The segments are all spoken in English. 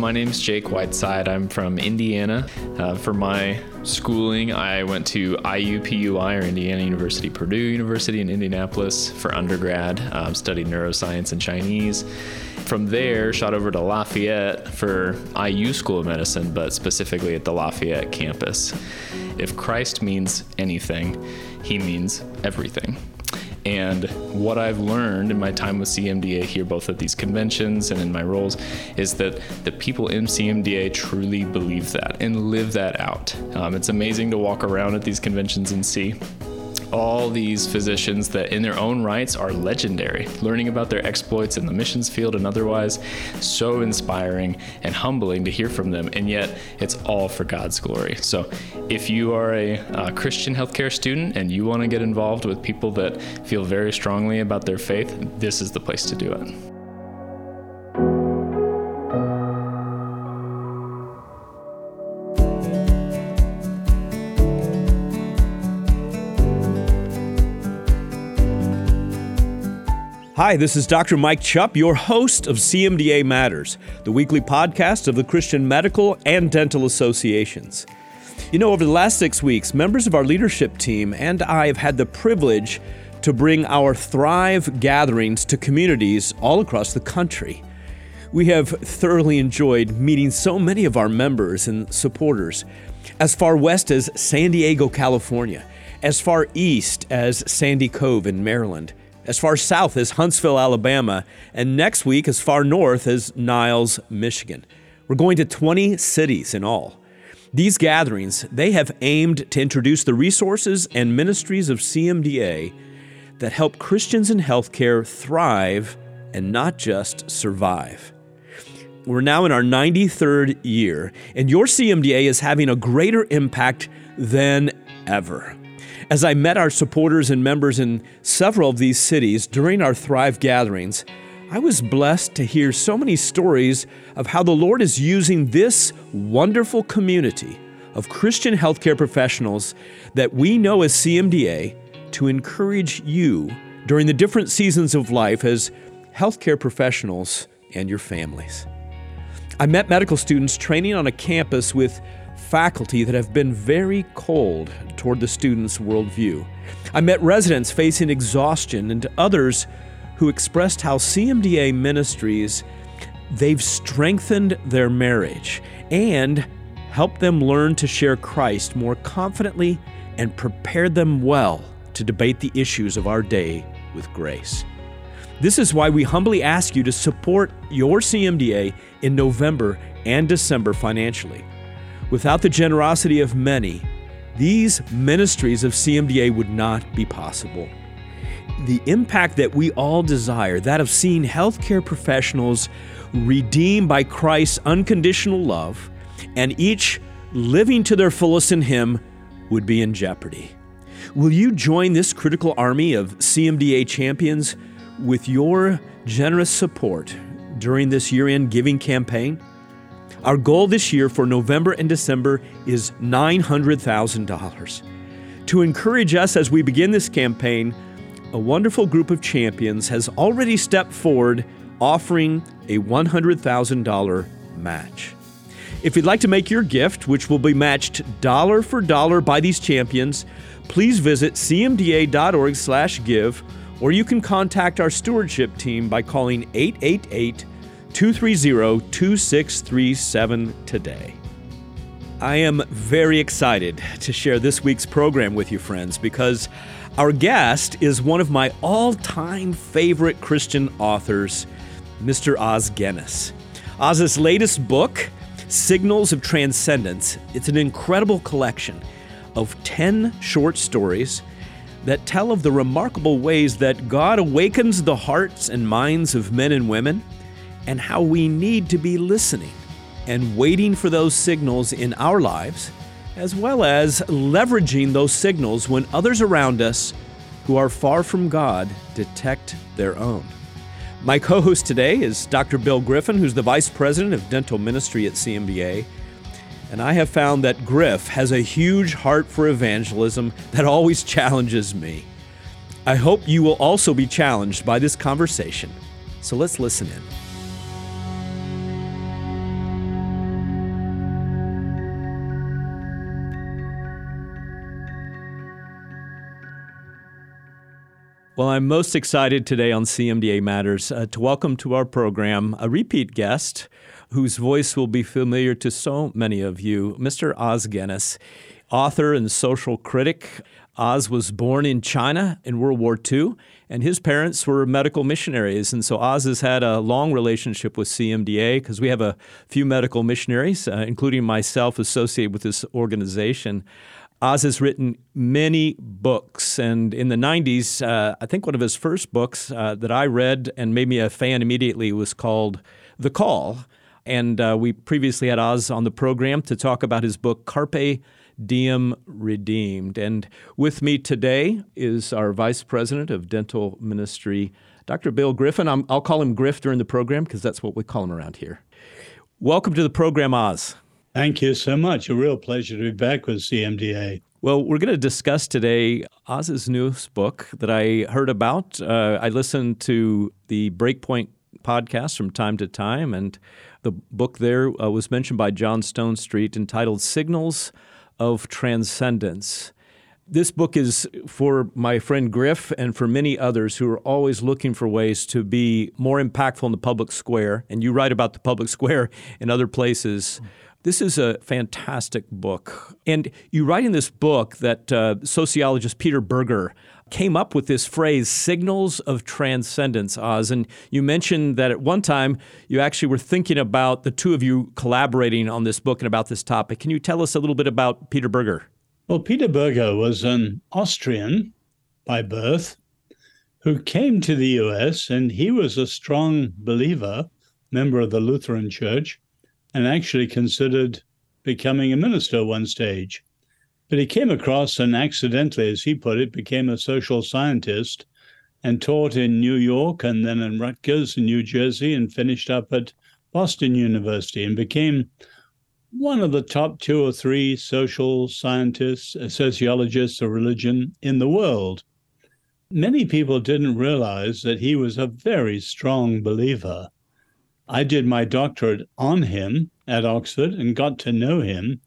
My name's Jake Whiteside. I'm from Indiana. Uh, for my schooling, I went to IUPUI or Indiana University, Purdue University in Indianapolis for undergrad. Um, studied neuroscience and Chinese. From there, shot over to Lafayette for IU School of Medicine, but specifically at the Lafayette campus. If Christ means anything, he means everything. And what I've learned in my time with CMDA here, both at these conventions and in my roles, is that the people in CMDA truly believe that and live that out. Um, it's amazing to walk around at these conventions and see all these physicians that, in their own rights, are legendary. Learning about their exploits in the missions field and otherwise, so inspiring and humbling to hear from them. And yet, it's all for God's glory. So, if you are a, a Christian healthcare student and you want to get involved with people that feel very strongly about their faith, this is the place to do it. Hi, this is Dr. Mike Chupp, your host of CMDA Matters, the weekly podcast of the Christian Medical and Dental Associations. You know, over the last six weeks, members of our leadership team and I have had the privilege to bring our Thrive gatherings to communities all across the country. We have thoroughly enjoyed meeting so many of our members and supporters as far west as San Diego, California, as far east as Sandy Cove in Maryland as far south as Huntsville, Alabama, and next week as far north as Niles, Michigan. We're going to 20 cities in all. These gatherings, they have aimed to introduce the resources and ministries of CMDA that help Christians in healthcare thrive and not just survive. We're now in our 93rd year, and your CMDA is having a greater impact than ever. As I met our supporters and members in several of these cities during our Thrive gatherings, I was blessed to hear so many stories of how the Lord is using this wonderful community of Christian healthcare professionals that we know as CMDA to encourage you during the different seasons of life as healthcare professionals and your families. I met medical students training on a campus with faculty that have been very cold toward the students' worldview. I met residents facing exhaustion and others who expressed how CMDA ministries they've strengthened their marriage and helped them learn to share Christ more confidently and prepared them well to debate the issues of our day with grace. This is why we humbly ask you to support your CMDA in November and December financially. Without the generosity of many, these ministries of CMDA would not be possible. The impact that we all desire, that of seeing healthcare professionals redeemed by Christ's unconditional love and each living to their fullest in Him, would be in jeopardy. Will you join this critical army of CMDA champions with your generous support during this year end giving campaign? Our goal this year for November and December is $900,000. To encourage us as we begin this campaign, a wonderful group of champions has already stepped forward offering a $100,000 match. If you'd like to make your gift, which will be matched dollar for dollar by these champions, please visit cmda.org/give or you can contact our stewardship team by calling 888 230 2637 today. I am very excited to share this week's program with you, friends, because our guest is one of my all time favorite Christian authors, Mr. Os Guinness. Os's latest book, Signals of Transcendence, it's an incredible collection of 10 short stories that tell of the remarkable ways that God awakens the hearts and minds of men and women and how we need to be listening and waiting for those signals in our lives, as well as leveraging those signals when others around us who are far from God detect their own. My co host today is Dr. Bill Griffin, who's the Vice President of Dental Ministry at CMDA. And I have found that Griff has a huge heart for evangelism that always challenges me. I hope you will also be challenged by this conversation. So let's listen in. Well, I'm most excited today on CMDA Matters uh, to welcome to our program a repeat guest whose voice will be familiar to so many of you, Mr. Os Guinness, author and social critic. Os was born in China in World War II, and his parents were medical missionaries. And so Os has had a long relationship with CMDA because we have a few medical missionaries, uh, including myself, associated with this organization. Os has written many books, and in the 90s, uh, I think one of his first books uh, that I read and made me a fan immediately was called The Call. And uh, we previously had Os on the program to talk about his book, Carpe Diem Redeemed. And with me today is our Vice President of Dental Ministry, Dr. Bill Griffin. i will call him Griff during the program because that's what we call him around here. Welcome to the program, Os. Thank you so much. A real pleasure to be back with CMDA. Well, we're going to discuss today Os's newest book that I heard about. Uh, I listened to the Breakpoint podcast from time to time, and the book there uh, was mentioned by John Stonestreet entitled Signals of Transcendence. This book is for my friend Griff and for many others who are always looking for ways to be more impactful in the public square. And you write about the public square in other places. This is a fantastic book. And you write in this book that uh, sociologist Peter Berger came up with this phrase, signals of transcendence, Os. And you mentioned that at one time you actually were thinking about the two of you collaborating on this book and about this topic. Can you tell us a little bit about Peter Berger? Well, Peter Berger was an Austrian by birth who came to the US, and he was a strong believer, member of the Lutheran Church and actually considered becoming a minister one stage. But he came across and accidentally, as he put it, became a social scientist and taught in New York and then in Rutgers in New Jersey and finished up at Boston University and became one of the top two or three social scientists, sociologists of religion in the world. Many people didn't realize that he was a very strong believer I did my doctorate on him at Oxford and got to know him.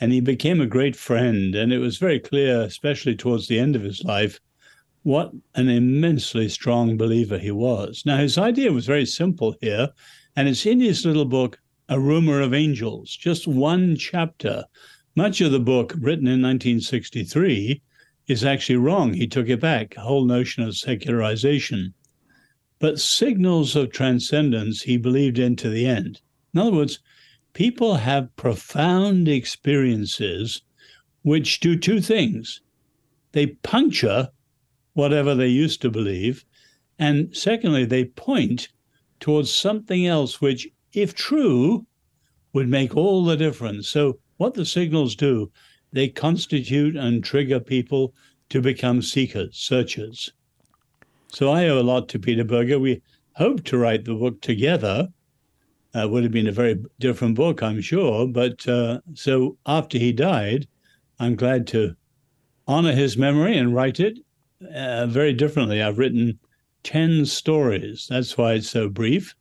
And he became a great friend. And it was very clear, especially towards the end of his life, what an immensely strong believer he was. Now, his idea was very simple here, and it's in his little book, A Rumor of Angels, just one chapter. Much of the book, written in 1963, is actually wrong. He took it back, the whole notion of secularization but signals of transcendence he believed in to the end. In other words, people have profound experiences which do two things they puncture whatever they used to believe, and secondly, they point towards something else which, if true, would make all the difference. So, what the signals do, they constitute and trigger people to become seekers, searchers. So I owe a lot to Peter Berger. We hoped to write the book together. Uh, would have been a very different book, I'm sure. But uh, so after he died, I'm glad to honor his memory and write it uh, very differently. I've written 10 stories. That's why it's so brief.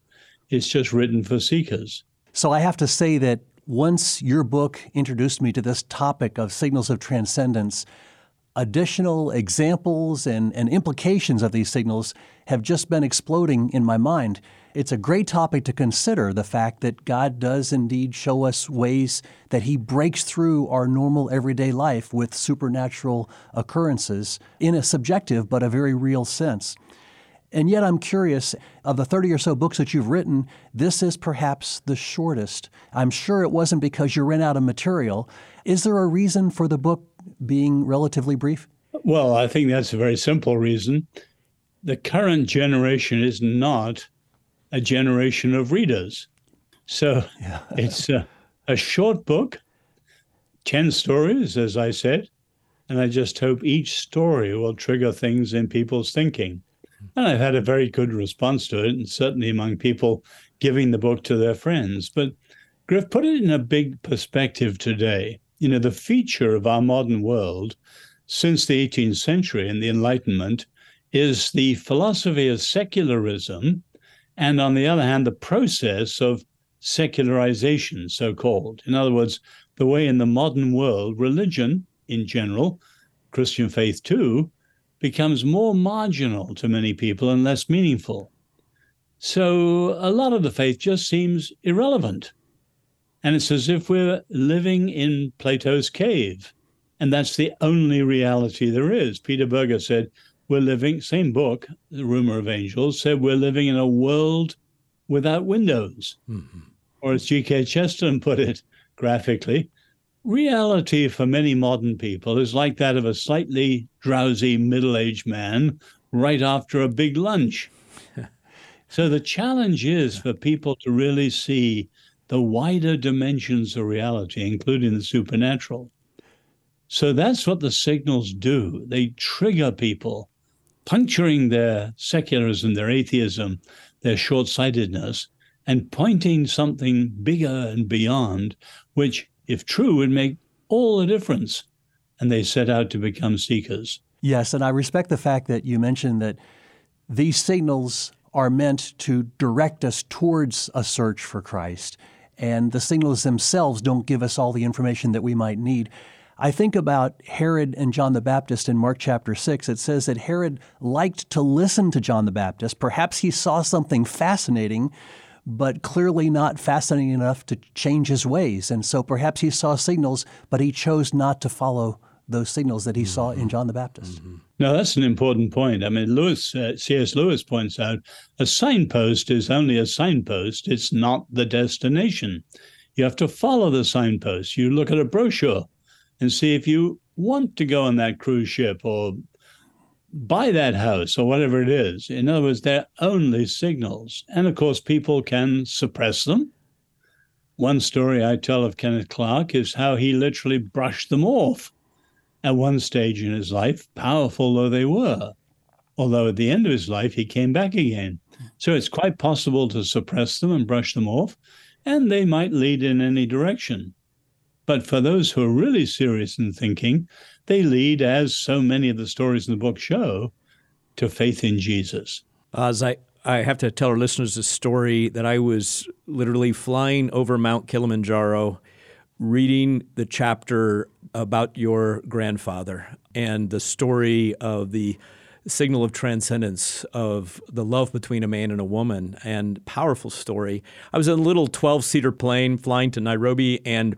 It's just written for seekers. So I have to say that once your book introduced me to this topic of signals of transcendence, additional examples and, and implications of these signals have just been exploding in my mind. It's a great topic to consider the fact that God does indeed show us ways that He breaks through our normal everyday life with supernatural occurrences in a subjective but a very real sense. And yet, I'm curious of the 30 or so books that you've written, this is perhaps the shortest. I'm sure it wasn't because you ran out of material. Is there a reason for the book being relatively brief? Well, I think that's a very simple reason. The current generation is not a generation of readers. So yeah. it's a, a short book, 10 stories, as I said. And I just hope each story will trigger things in people's thinking. And I've had a very good response to it, and certainly among people giving the book to their friends. But Griff, put it in a big perspective today you know, the feature of our modern world since the 18th century and the Enlightenment is the philosophy of secularism, and on the other hand, the process of secularization, so called. In other words, the way in the modern world, religion in general, Christian faith too, becomes more marginal to many people and less meaningful. So a lot of the faith just seems irrelevant. And it's as if we're living in Plato's cave. And that's the only reality there is. Peter Berger said, We're living, same book, The Rumor of Angels, said we're living in a world without windows. Mm-hmm. Or as G.K. Chesterton put it graphically, reality for many modern people is like that of a slightly drowsy middle aged man right after a big lunch. so the challenge is for people to really see the wider dimensions of reality, including the supernatural. So that's what the signals do. They trigger people, puncturing their secularism, their atheism, their short sightedness, and pointing something bigger and beyond, which, if true, would make all the difference. And they set out to become seekers. Yes, and I respect the fact that you mentioned that these signals are meant to direct us towards a search for Christ. And the signals themselves don't give us all the information that we might need. I think about Herod and John the Baptist in Mark chapter 6. It says that Herod liked to listen to John the Baptist. Perhaps he saw something fascinating, but clearly not fascinating enough to change his ways. And so perhaps he saw signals, but he chose not to follow those signals that he mm-hmm. saw in John the Baptist. Mm-hmm. No, that's an important point. I mean, Lewis, uh, C.S. Lewis points out a signpost is only a signpost, it's not the destination. You have to follow the signpost. You look at a brochure and see if you want to go on that cruise ship or buy that house or whatever it is. In other words, they're only signals. And of course, people can suppress them. One story I tell of Kenneth Clark is how he literally brushed them off at one stage in his life, powerful though they were. Although at the end of his life, he came back again. So it's quite possible to suppress them and brush them off, and they might lead in any direction. But for those who are really serious in thinking, they lead, as so many of the stories in the book show, to faith in Jesus. As I, I have to tell our listeners a story that I was literally flying over Mount Kilimanjaro, reading the chapter about your grandfather and the story of the signal of transcendence of the love between a man and a woman and powerful story. I was in a little 12 seater plane flying to Nairobi and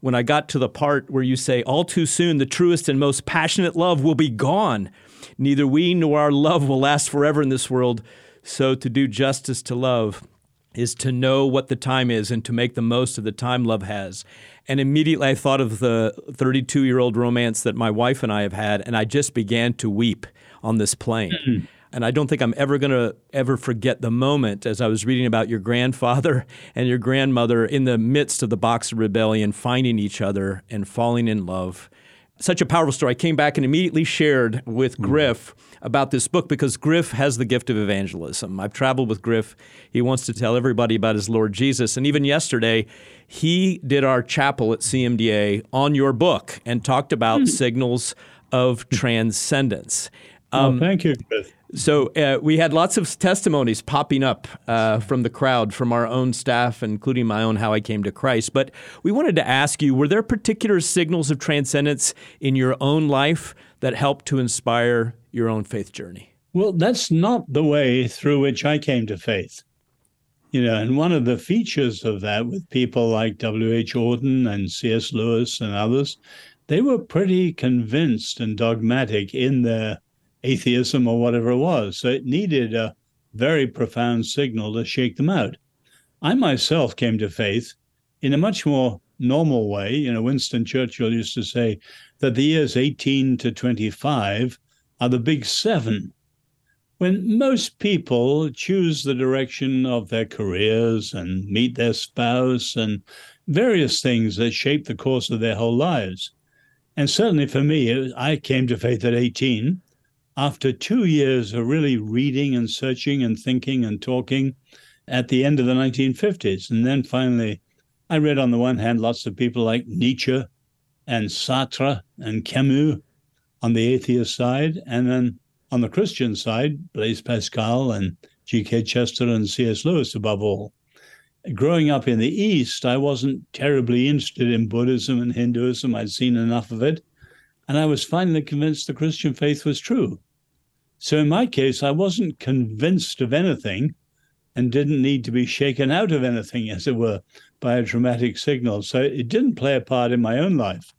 when I got to the part where you say, All too soon, the truest and most passionate love will be gone. Neither we nor our love will last forever in this world. So to do justice to love is to know what the time is and to make the most of the time love has. And immediately I thought of the 32 year old romance that my wife and I have had, and I just began to weep on this plane. Mm-hmm. And I don't think I'm ever going to ever forget the moment as I was reading about your grandfather and your grandmother in the midst of the Boxer Rebellion, finding each other and falling in love. Such a powerful story. I came back and immediately shared with mm-hmm. Griff about this book because Griff has the gift of evangelism. I've traveled with Griff. He wants to tell everybody about his Lord Jesus. And even yesterday, he did our chapel at CMDA on your book and talked about mm. signals of transcendence. Um, oh, thank you, Griff. So uh, we had lots of testimonies popping up uh, from the crowd, from our own staff, including my own, how I came to Christ. But we wanted to ask you: Were there particular signals of transcendence in your own life that helped to inspire your own faith journey? Well, that's not the way through which I came to faith. You know, and one of the features of that with people like W.H. Auden and C.S. Lewis and others, they were pretty convinced and dogmatic in their atheism or whatever it was. So it needed a very profound signal to shake them out. I myself came to faith in a much more normal way. You know, Winston Churchill used to say that the years 18 to 25 are the big seven. When most people choose the direction of their careers and meet their spouse and various things that shape the course of their whole lives. And certainly for me, I came to faith at 18 after two years of really reading and searching and thinking and talking at the end of the 1950s. And then finally, I read on the one hand lots of people like Nietzsche and Sartre and Camus on the atheist side. And then on the Christian side, Blaise Pascal and G.K. Chesterton and C.S. Lewis, above all. Growing up in the East, I wasn't terribly interested in Buddhism and Hinduism. I'd seen enough of it. And I was finally convinced the Christian faith was true. So in my case, I wasn't convinced of anything and didn't need to be shaken out of anything, as it were, by a dramatic signal. So it didn't play a part in my own life,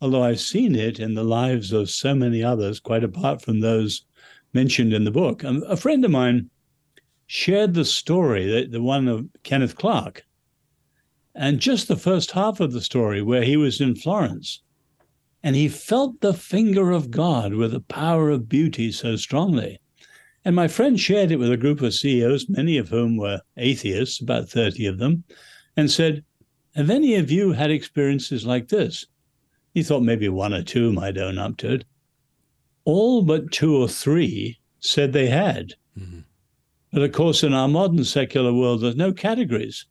although I've seen it in the lives of so many others, quite apart from those mentioned in the book. And a friend of mine shared the story, the, the one of Kenneth Clark, and just the first half of the story, where he was in Florence and he felt the finger of God with the power of beauty so strongly. And my friend shared it with a group of CEOs, many of whom were atheists, about 30 of them, and said, Have any of you had experiences like this? He thought maybe one or two might own up to it. All but two or three said they had. Mm-hmm. But of course, in our modern secular world, there's no categories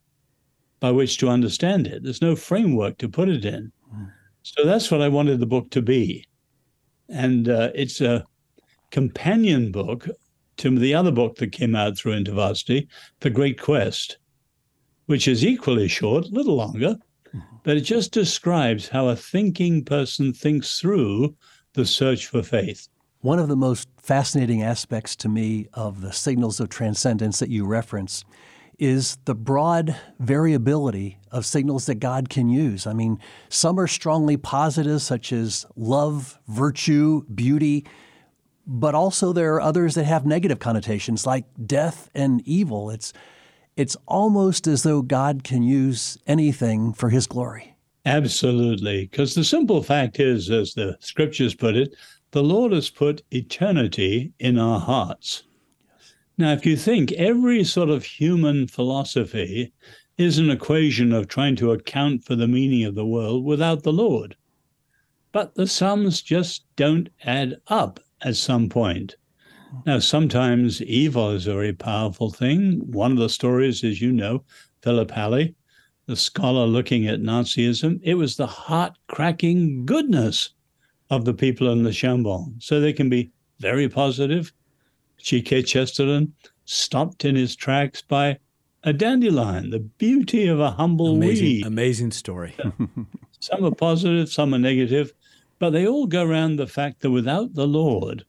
by which to understand it, there's no framework to put it in. So that's what I wanted the book to be. And uh, it's a companion book to the other book that came out through InterVarsity, The Great Quest, which is equally short, a little longer, mm-hmm. but it just describes how a thinking person thinks through the search for faith. One of the most fascinating aspects to me of the signals of transcendence that you reference is the broad variability of signals that God can use. I mean, some are strongly positive, such as love, virtue, beauty, but also there are others that have negative connotations, like death and evil. It's, it's almost as though God can use anything for his glory. Absolutely. Because the simple fact is, as the scriptures put it, the Lord has put eternity in our hearts. Now, if you think every sort of human philosophy is an equation of trying to account for the meaning of the world without the Lord, but the sums just don't add up at some point. Now, sometimes evil is a very powerful thing. One of the stories, as you know, Philip Hallie, the scholar looking at Nazism, it was the heart cracking goodness of the people in the Chambon. So they can be very positive G.K. Chesterton stopped in his tracks by a dandelion, the beauty of a humble amazing, weed. Amazing story. some are positive, some are negative, but they all go around the fact that without the Lord,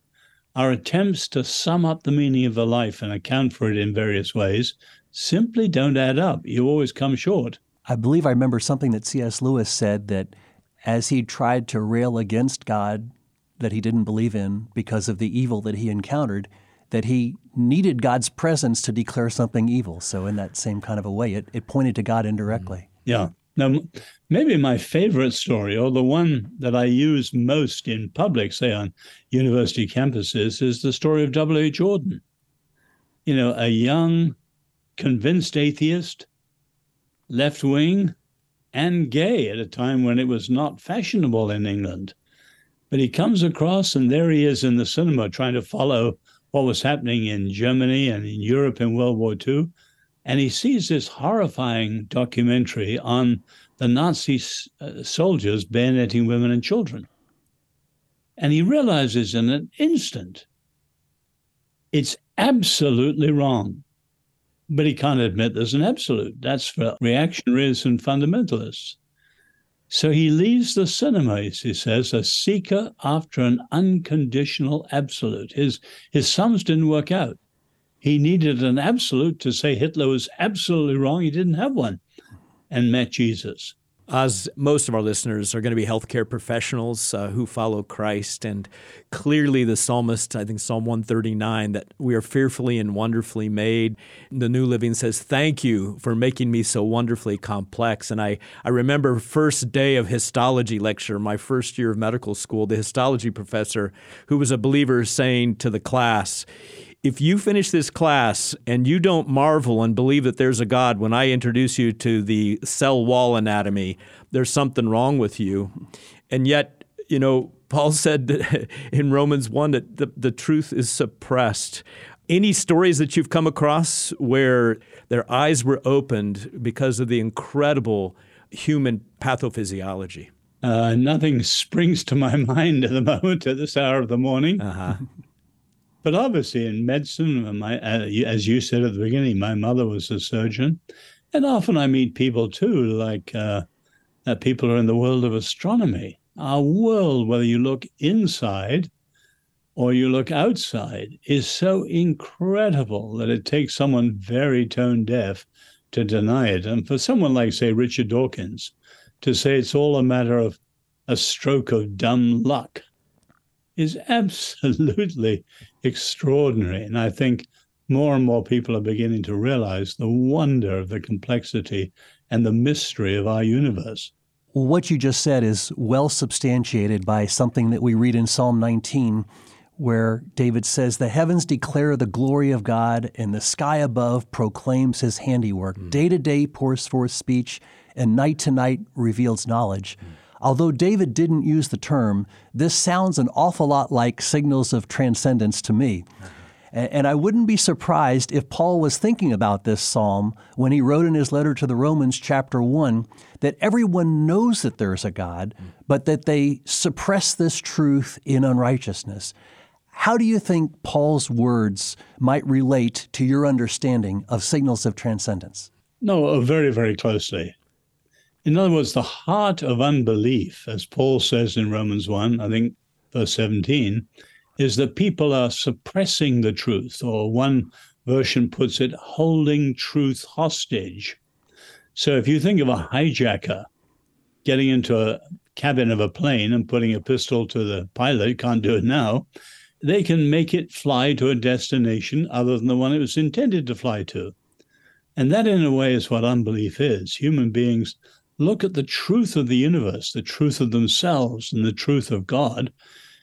our attempts to sum up the meaning of the life and account for it in various ways simply don't add up. You always come short. I believe I remember something that C.S. Lewis said that as he tried to rail against God that he didn't believe in because of the evil that he encountered, that he needed God's presence to declare something evil. So, in that same kind of a way, it, it pointed to God indirectly. Mm. Yeah. Now, maybe my favorite story, or the one that I use most in public, say on university campuses, is the story of W.H. Auden. You know, a young, convinced atheist, left wing, and gay at a time when it was not fashionable in England. But he comes across, and there he is in the cinema trying to follow what was happening in Germany and in Europe in World War II. And he sees this horrifying documentary on the Nazi uh, soldiers bayoneting women and children. And he realizes in an instant it's absolutely wrong. But he can't admit there's an absolute. That's for reactionaries and fundamentalists. So he leaves the cinema, he says, a seeker after an unconditional absolute. His, his sums didn't work out. He needed an absolute to say Hitler was absolutely wrong. He didn't have one and met Jesus as most of our listeners are going to be healthcare professionals uh, who follow Christ. And clearly, the psalmist, I think Psalm 139, that we are fearfully and wonderfully made. The New Living says, Thank you for making me so wonderfully complex. And I, I remember first day of histology lecture, my first year of medical school, the histology professor, who was a believer, saying to the class, if you finish this class and you don't marvel and believe that there's a God when I introduce you to the cell wall anatomy, there's something wrong with you. And yet, you know, Paul said in Romans 1 that the, the truth is suppressed. Any stories that you've come across where their eyes were opened because of the incredible human pathophysiology? Uh, nothing springs to my mind at the moment at this hour of the morning. Uh-huh. But obviously, in medicine, my, uh, as you said at the beginning, my mother was a surgeon. And often I meet people too, like uh, uh, people are in the world of astronomy. Our world, whether you look inside or you look outside is so incredible that it takes someone very tone deaf to deny it. And for someone like, say, Richard Dawkins to say it's all a matter of a stroke of dumb luck is absolutely extraordinary. And I think more and more people are beginning to realize the wonder of the complexity and the mystery of our universe. What you just said is well substantiated by something that we read in Psalm 19, where David says, The heavens declare the glory of God, and the sky above proclaims his handiwork. Mm. Day to day pours forth speech, and night to night reveals knowledge. Mm. Although David didn't use the term, this sounds an awful lot like signals of transcendence to me. And I wouldn't be surprised if Paul was thinking about this psalm when he wrote in his letter to the Romans, chapter 1, that everyone knows that there's a God, but that they suppress this truth in unrighteousness. How do you think Paul's words might relate to your understanding of signals of transcendence? No, very, very closely. In other words, the heart of unbelief, as Paul says in Romans 1, I think verse 17, is that people are suppressing the truth, or one version puts it, holding truth hostage. So if you think of a hijacker getting into a cabin of a plane and putting a pistol to the pilot, can't do it now, they can make it fly to a destination other than the one it was intended to fly to. And that, in a way, is what unbelief is. Human beings look at the truth of the universe, the truth of themselves, and the truth of God,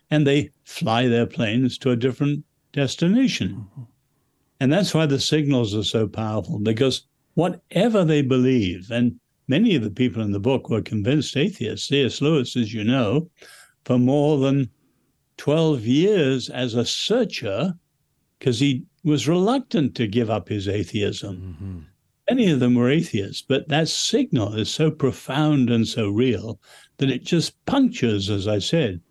and they fly their planes to a different destination. Mm-hmm. And that's why the signals are so powerful, because whatever they believe, and many of the people in the book were convinced atheists. C.S. Lewis, as you know, for more than 12 years as a searcher, because he was reluctant to give up his atheism. Mm-hmm. Many of them were atheists, but that signal is so profound and so real that it just punctures, as I said,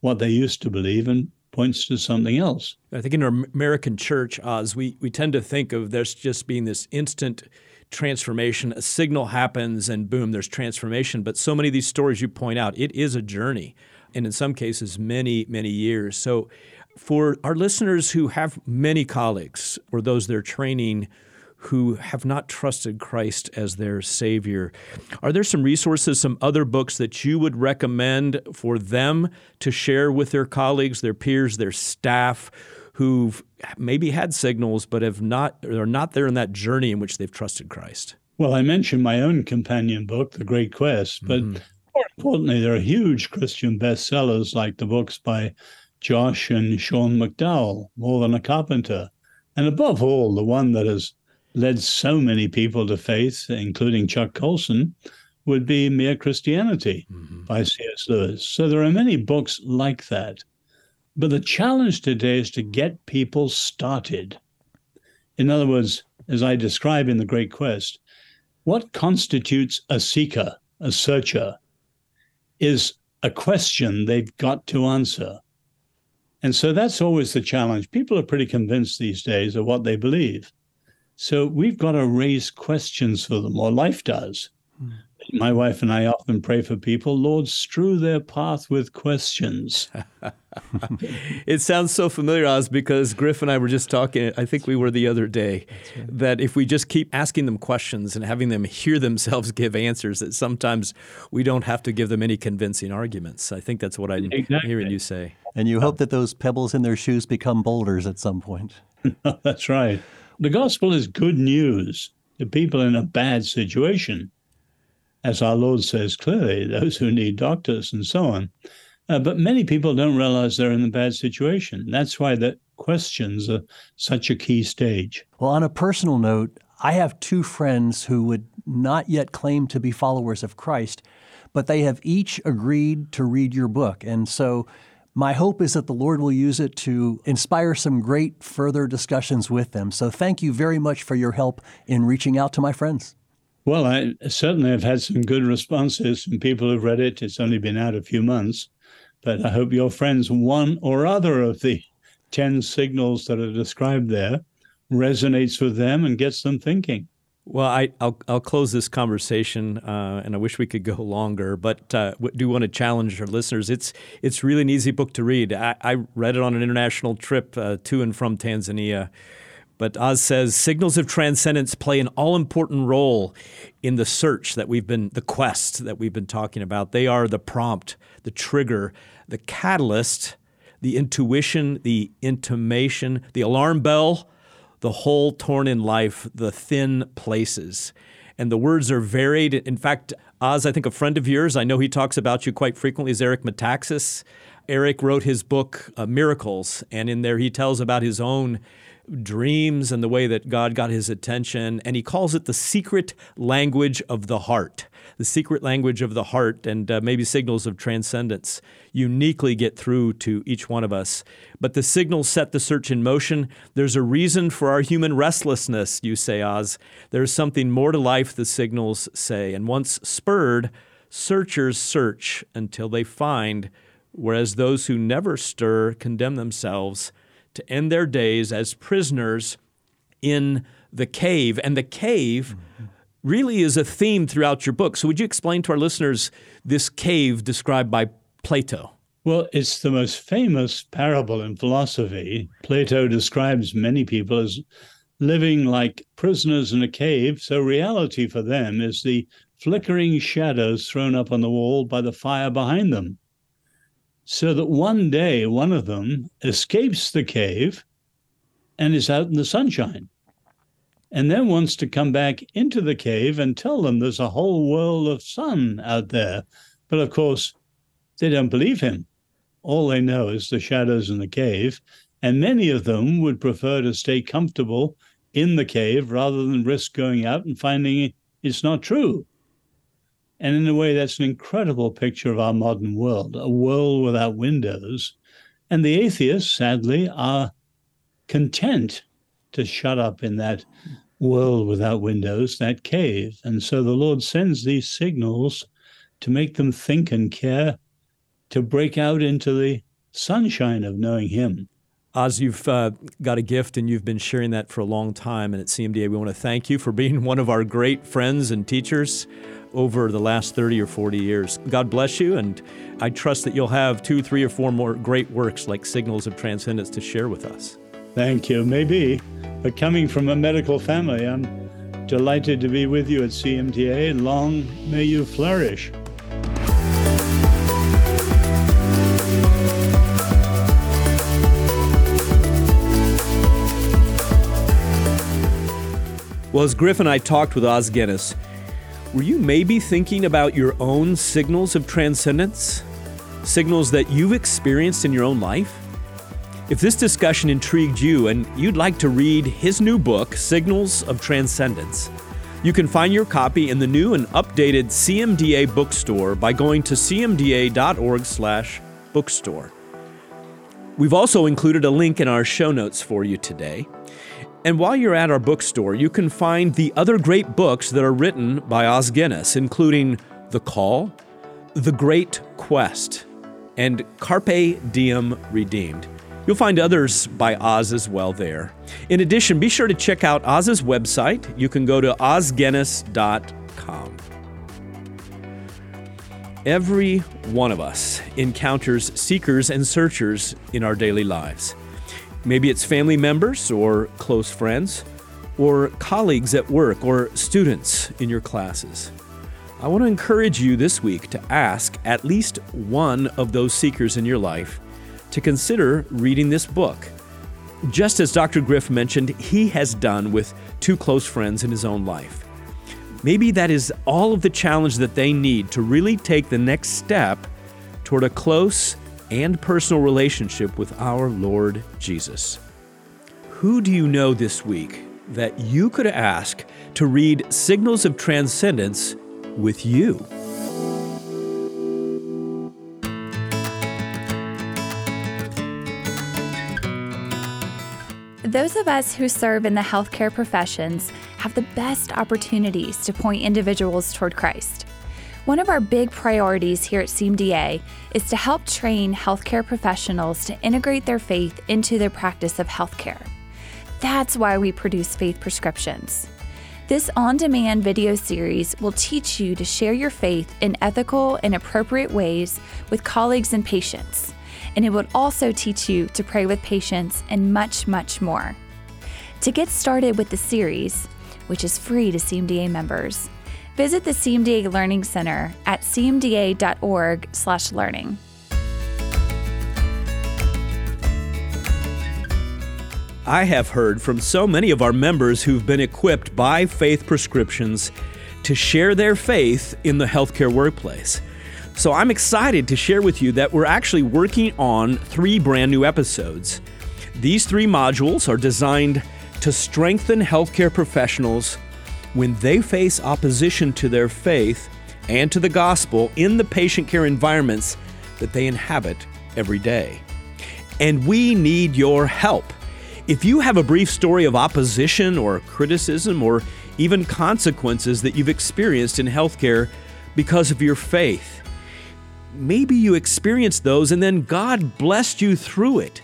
what they used to believe and points to something else. I think in our American church, Os, we, we tend to think of there's just being this instant transformation. A signal happens and boom, there's transformation. But so many of these stories you point out, it is a journey. And in some cases, many, many years. So for our listeners who have many colleagues or those they're training who have not trusted Christ as their Savior. Are there some resources, some other books that you would recommend for them to share with their colleagues, their peers, their staff? Who've maybe had signals but have not are not there in that journey in which they've trusted Christ. Well, I mentioned my own companion book, The Great Quest, but mm-hmm. more importantly, there are huge Christian bestsellers like the books by Josh and Sean McDowell, More Than a Carpenter, and above all, the one that has led so many people to faith, including Chuck Colson, would be Mere Christianity mm-hmm. by C.S. Lewis. So there are many books like that. But the challenge today is to get people started. In other words, as I describe in The Great Quest, what constitutes a seeker, a searcher, is a question they've got to answer. And so that's always the challenge. People are pretty convinced these days of what they believe. So we've got to raise questions for them, or life does. Mm. My wife and I often pray for people, Lord, strew their path with questions. it sounds so familiar, Os, because Griff and I were just talking, I think we were the other day, right. that if we just keep asking them questions and having them hear themselves give answers, that sometimes we don't have to give them any convincing arguments. I think that's what I'm exactly. hearing you say. And you hope that those pebbles in their shoes become boulders at some point. that's right. The gospel is good news to people in a bad situation, as our Lord says clearly, those who need doctors and so on. Uh, but many people don't realize they're in a bad situation. That's why the questions are such a key stage. Well, on a personal note, I have two friends who would not yet claim to be followers of Christ, but they have each agreed to read your book. And so my hope is that the Lord will use it to inspire some great further discussions with them. So thank you very much for your help in reaching out to my friends. Well, I certainly have had some good responses from people who've read it. It's only been out a few months, but I hope your friends, one or other of the 10 signals that are described there, resonates with them and gets them thinking. Well, I, will I'll close this conversation, uh, and I wish we could go longer, but uh, do want to challenge our listeners. It's it's really an easy book to read. I, I read it on an international trip uh, to and from Tanzania. But Os says signals of transcendence play an all important role in the search that we've been, the quest that we've been talking about. They are the prompt, the trigger, the catalyst, the intuition, the intimation, the alarm bell the whole torn in life, the thin places. And the words are varied. In fact, Os, I think a friend of yours, I know he talks about you quite frequently, is Eric Metaxas. Eric wrote his book, uh, Miracles, and in there he tells about his own dreams and the way that God got his attention. And he calls it the secret language of the heart the secret language of the heart and uh, maybe signals of transcendence uniquely get through to each one of us. But the signals set the search in motion. There's a reason for our human restlessness, you say, Os. There's something more to life, the signals say. And once spurred, searchers search until they find, whereas those who never stir condemn themselves to end their days as prisoners in the cave. And the cave mm-hmm really is a theme throughout your book. So, would you explain to our listeners this cave described by Plato? Well, it's the most famous parable in philosophy. Plato describes many people as living like prisoners in a cave. So, reality for them is the flickering shadows thrown up on the wall by the fire behind them. So that one day one of them escapes the cave and is out in the sunshine and then wants to come back into the cave and tell them there's a whole world of sun out there. But of course, they don't believe him. All they know is the shadows in the cave. And many of them would prefer to stay comfortable in the cave rather than risk going out and finding it's not true. And in a way, that's an incredible picture of our modern world a world without windows. And the atheists, sadly, are content to shut up in that world without windows, that cave. And so the Lord sends these signals to make them think and care, to break out into the sunshine of knowing Him. Os, you've uh, got a gift and you've been sharing that for a long time. And at CMDA, we want to thank you for being one of our great friends and teachers over the last 30 or 40 years. God bless you. And I trust that you'll have two, three, or four more great works like Signals of Transcendence to share with us. Thank you. Maybe. But coming from a medical family, I'm delighted to be with you at CMDA, and long may you flourish. Well, as Griff and I talked with Os Guinness, were you maybe thinking about your own signals of transcendence? Signals that you've experienced in your own life? If this discussion intrigued you and you'd like to read his new book, Signals of Transcendence, you can find your copy in the new and updated CMDA bookstore by going to cmda.org/bookstore. We've also included a link in our show notes for you today. And while you're at our bookstore, you can find the other great books that are written by Os Guinness, including The Call, The Great Quest, and Carpe Diem Redeemed. You'll find others by Os as well there. In addition, be sure to check out Os's website. You can go to osguinness.com. Every one of us encounters seekers and searchers in our daily lives. Maybe it's family members or close friends, or colleagues at work, or students in your classes. I want to encourage you this week to ask at least one of those seekers in your life to consider reading this book. Just as Dr. Griff mentioned, he has done with two close friends in his own life. Maybe that is all of the challenge that they need to really take the next step toward a close and personal relationship with our Lord Jesus. Who do you know this week that you could ask to read Signals of Transcendence with you? Those of us who serve in the healthcare professions have the best opportunities to point individuals toward Christ. One of our big priorities here at CMDA is to help train healthcare professionals to integrate their faith into their practice of healthcare. That's why we produce faith prescriptions. This on demand video series will teach you to share your faith in ethical and appropriate ways with colleagues and patients. And it will also teach you to pray with patients and much, much more. To get started with the series, which is free to CMDA members, visit the CMDA Learning Center at cmda.org/learning. I have heard from so many of our members who've been equipped by faith prescriptions to share their faith in the healthcare workplace. So I'm excited to share with you that we're actually working on three brand new episodes. These three modules are designed to strengthen healthcare professionals when they face opposition to their faith and to the gospel in the patient care environments that they inhabit every day. And we need your help. If you have a brief story of opposition or criticism or even consequences that you've experienced in healthcare because of your faith, maybe you experienced those and then God blessed you through it.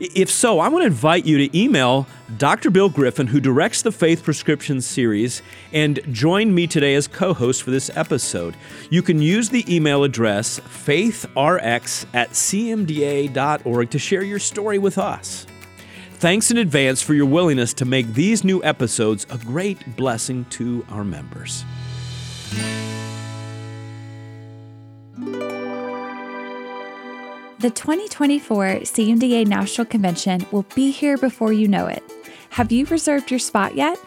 If so, I want to invite you to email Dr. Bill Griffin, who directs the Faith Prescription series, and join me today as co host for this episode. You can use the email address faithrx at cmda.org to share your story with us. Thanks in advance for your willingness to make these new episodes a great blessing to our members. The 2024 CMDA National Convention will be here before you know it. Have you reserved your spot yet?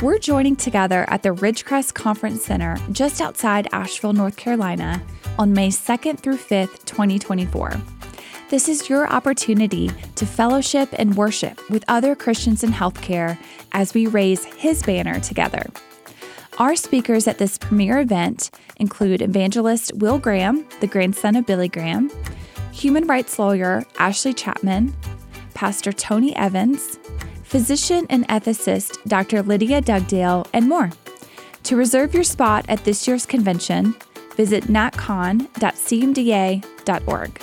We're joining together at the Ridgecrest Conference Center just outside Asheville, North Carolina on May 2nd through 5th, 2024. This is your opportunity to fellowship and worship with other Christians in healthcare as we raise His banner together. Our speakers at this premier event include evangelist Will Graham, the grandson of Billy Graham, human rights lawyer Ashley Chapman, Pastor Tony Evans, physician and ethicist Dr. Lydia Dugdale, and more. To reserve your spot at this year's convention, visit natcon.cmda.org.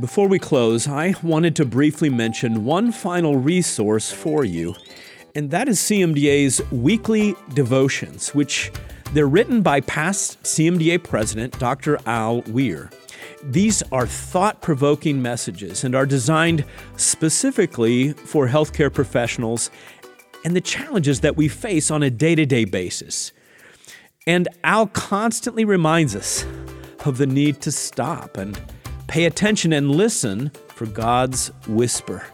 Before we close, I wanted to briefly mention one final resource for you, and that is CMDA's weekly devotions, which they're written by past CMDA president Dr. Al Weir. These are thought provoking messages and are designed specifically for healthcare professionals and the challenges that we face on a day to day basis. And Al constantly reminds us of the need to stop and Pay attention and listen for God's whisper.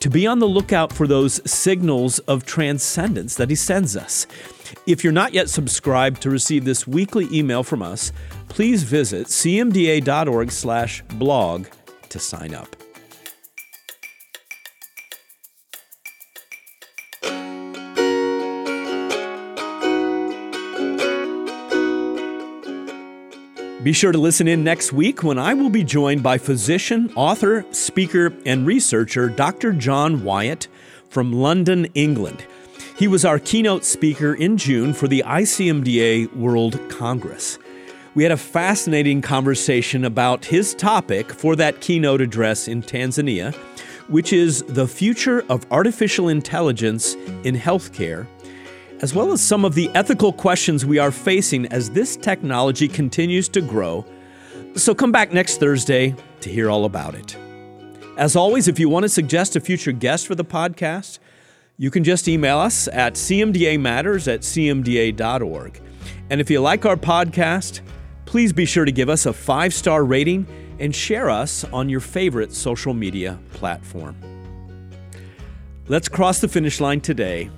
To be on the lookout for those signals of transcendence that He sends us. If you're not yet subscribed to receive this weekly email from us, please visit cmda.org/blog to sign up. Be sure to listen in next week when I will be joined by physician, author, speaker, and researcher Dr. John Wyatt from London, England. He was our keynote speaker in June for the ICMDA World Congress. We had a fascinating conversation about his topic for that keynote address in Tanzania, which is the future of artificial intelligence in healthcare as well as some of the ethical questions we are facing as this technology continues to grow. So come back next Thursday to hear all about it. As always, if you want to suggest a future guest for the podcast, you can just email us at cmdamatters at cmda.org. And if you like our podcast, please be sure to give us a five star rating and share us on your favorite social media platform. Let's cross the finish line today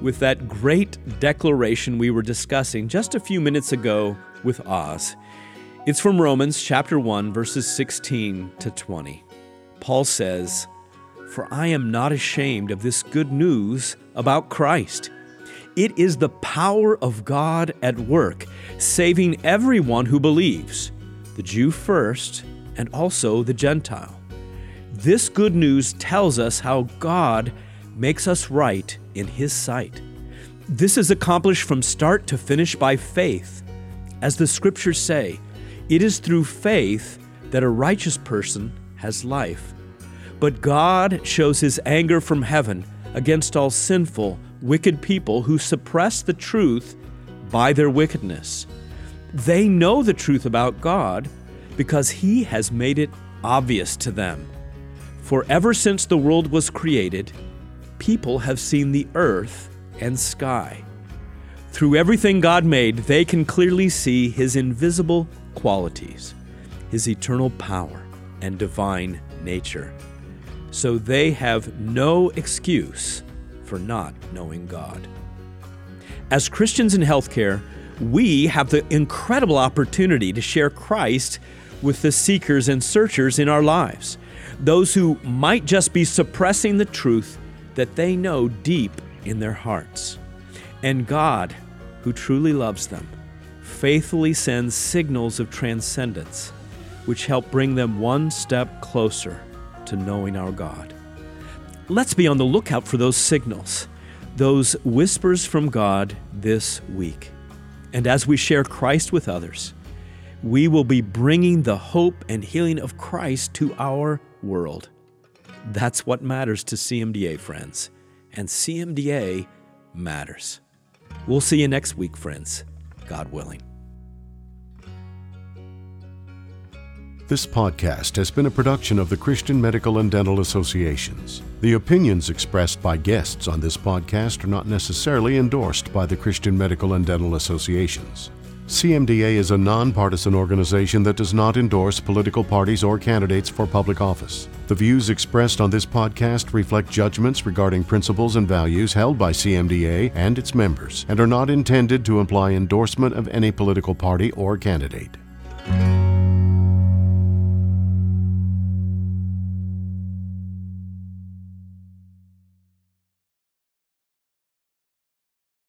with that great declaration we were discussing just a few minutes ago with Os. It's from Romans chapter 1 verses 16 to 20. Paul says, "For I am not ashamed of this good news about Christ. It is the power of God at work, saving everyone who believes, the Jew first, and also the Gentile. This good news tells us how God makes us right in His sight. This is accomplished from start to finish by faith. As the scriptures say, it is through faith that a righteous person has life. But God shows his anger from heaven against all sinful, wicked people who suppress the truth by their wickedness. They know the truth about God because he has made it obvious to them. For ever since the world was created, people have seen the earth and sky. Through everything God made, they can clearly see His invisible qualities, His eternal power, and divine nature. So they have no excuse for not knowing God. As Christians in healthcare, we have the incredible opportunity to share Christ with the seekers and searchers in our lives, those who might just be suppressing the truth that they know deep in their hearts. And God, who truly loves them, faithfully sends signals of transcendence, which help bring them one step closer to knowing our God. Let's be on the lookout for those signals, those whispers from God this week. And as we share Christ with others, we will be bringing the hope and healing of Christ to our world. That's what matters to CMDA, friends. And CMDA matters. We'll see you next week, friends, God willing. This podcast has been a production of the Christian Medical and Dental Associations. The opinions expressed by guests on this podcast are not necessarily endorsed by the Christian Medical and Dental Associations. CMDA is a nonpartisan organization that does not endorse political parties or candidates for public office. The views expressed on this podcast reflect judgments regarding principles and values held by CMDA and its members and are not intended to imply endorsement of any political party or candidate.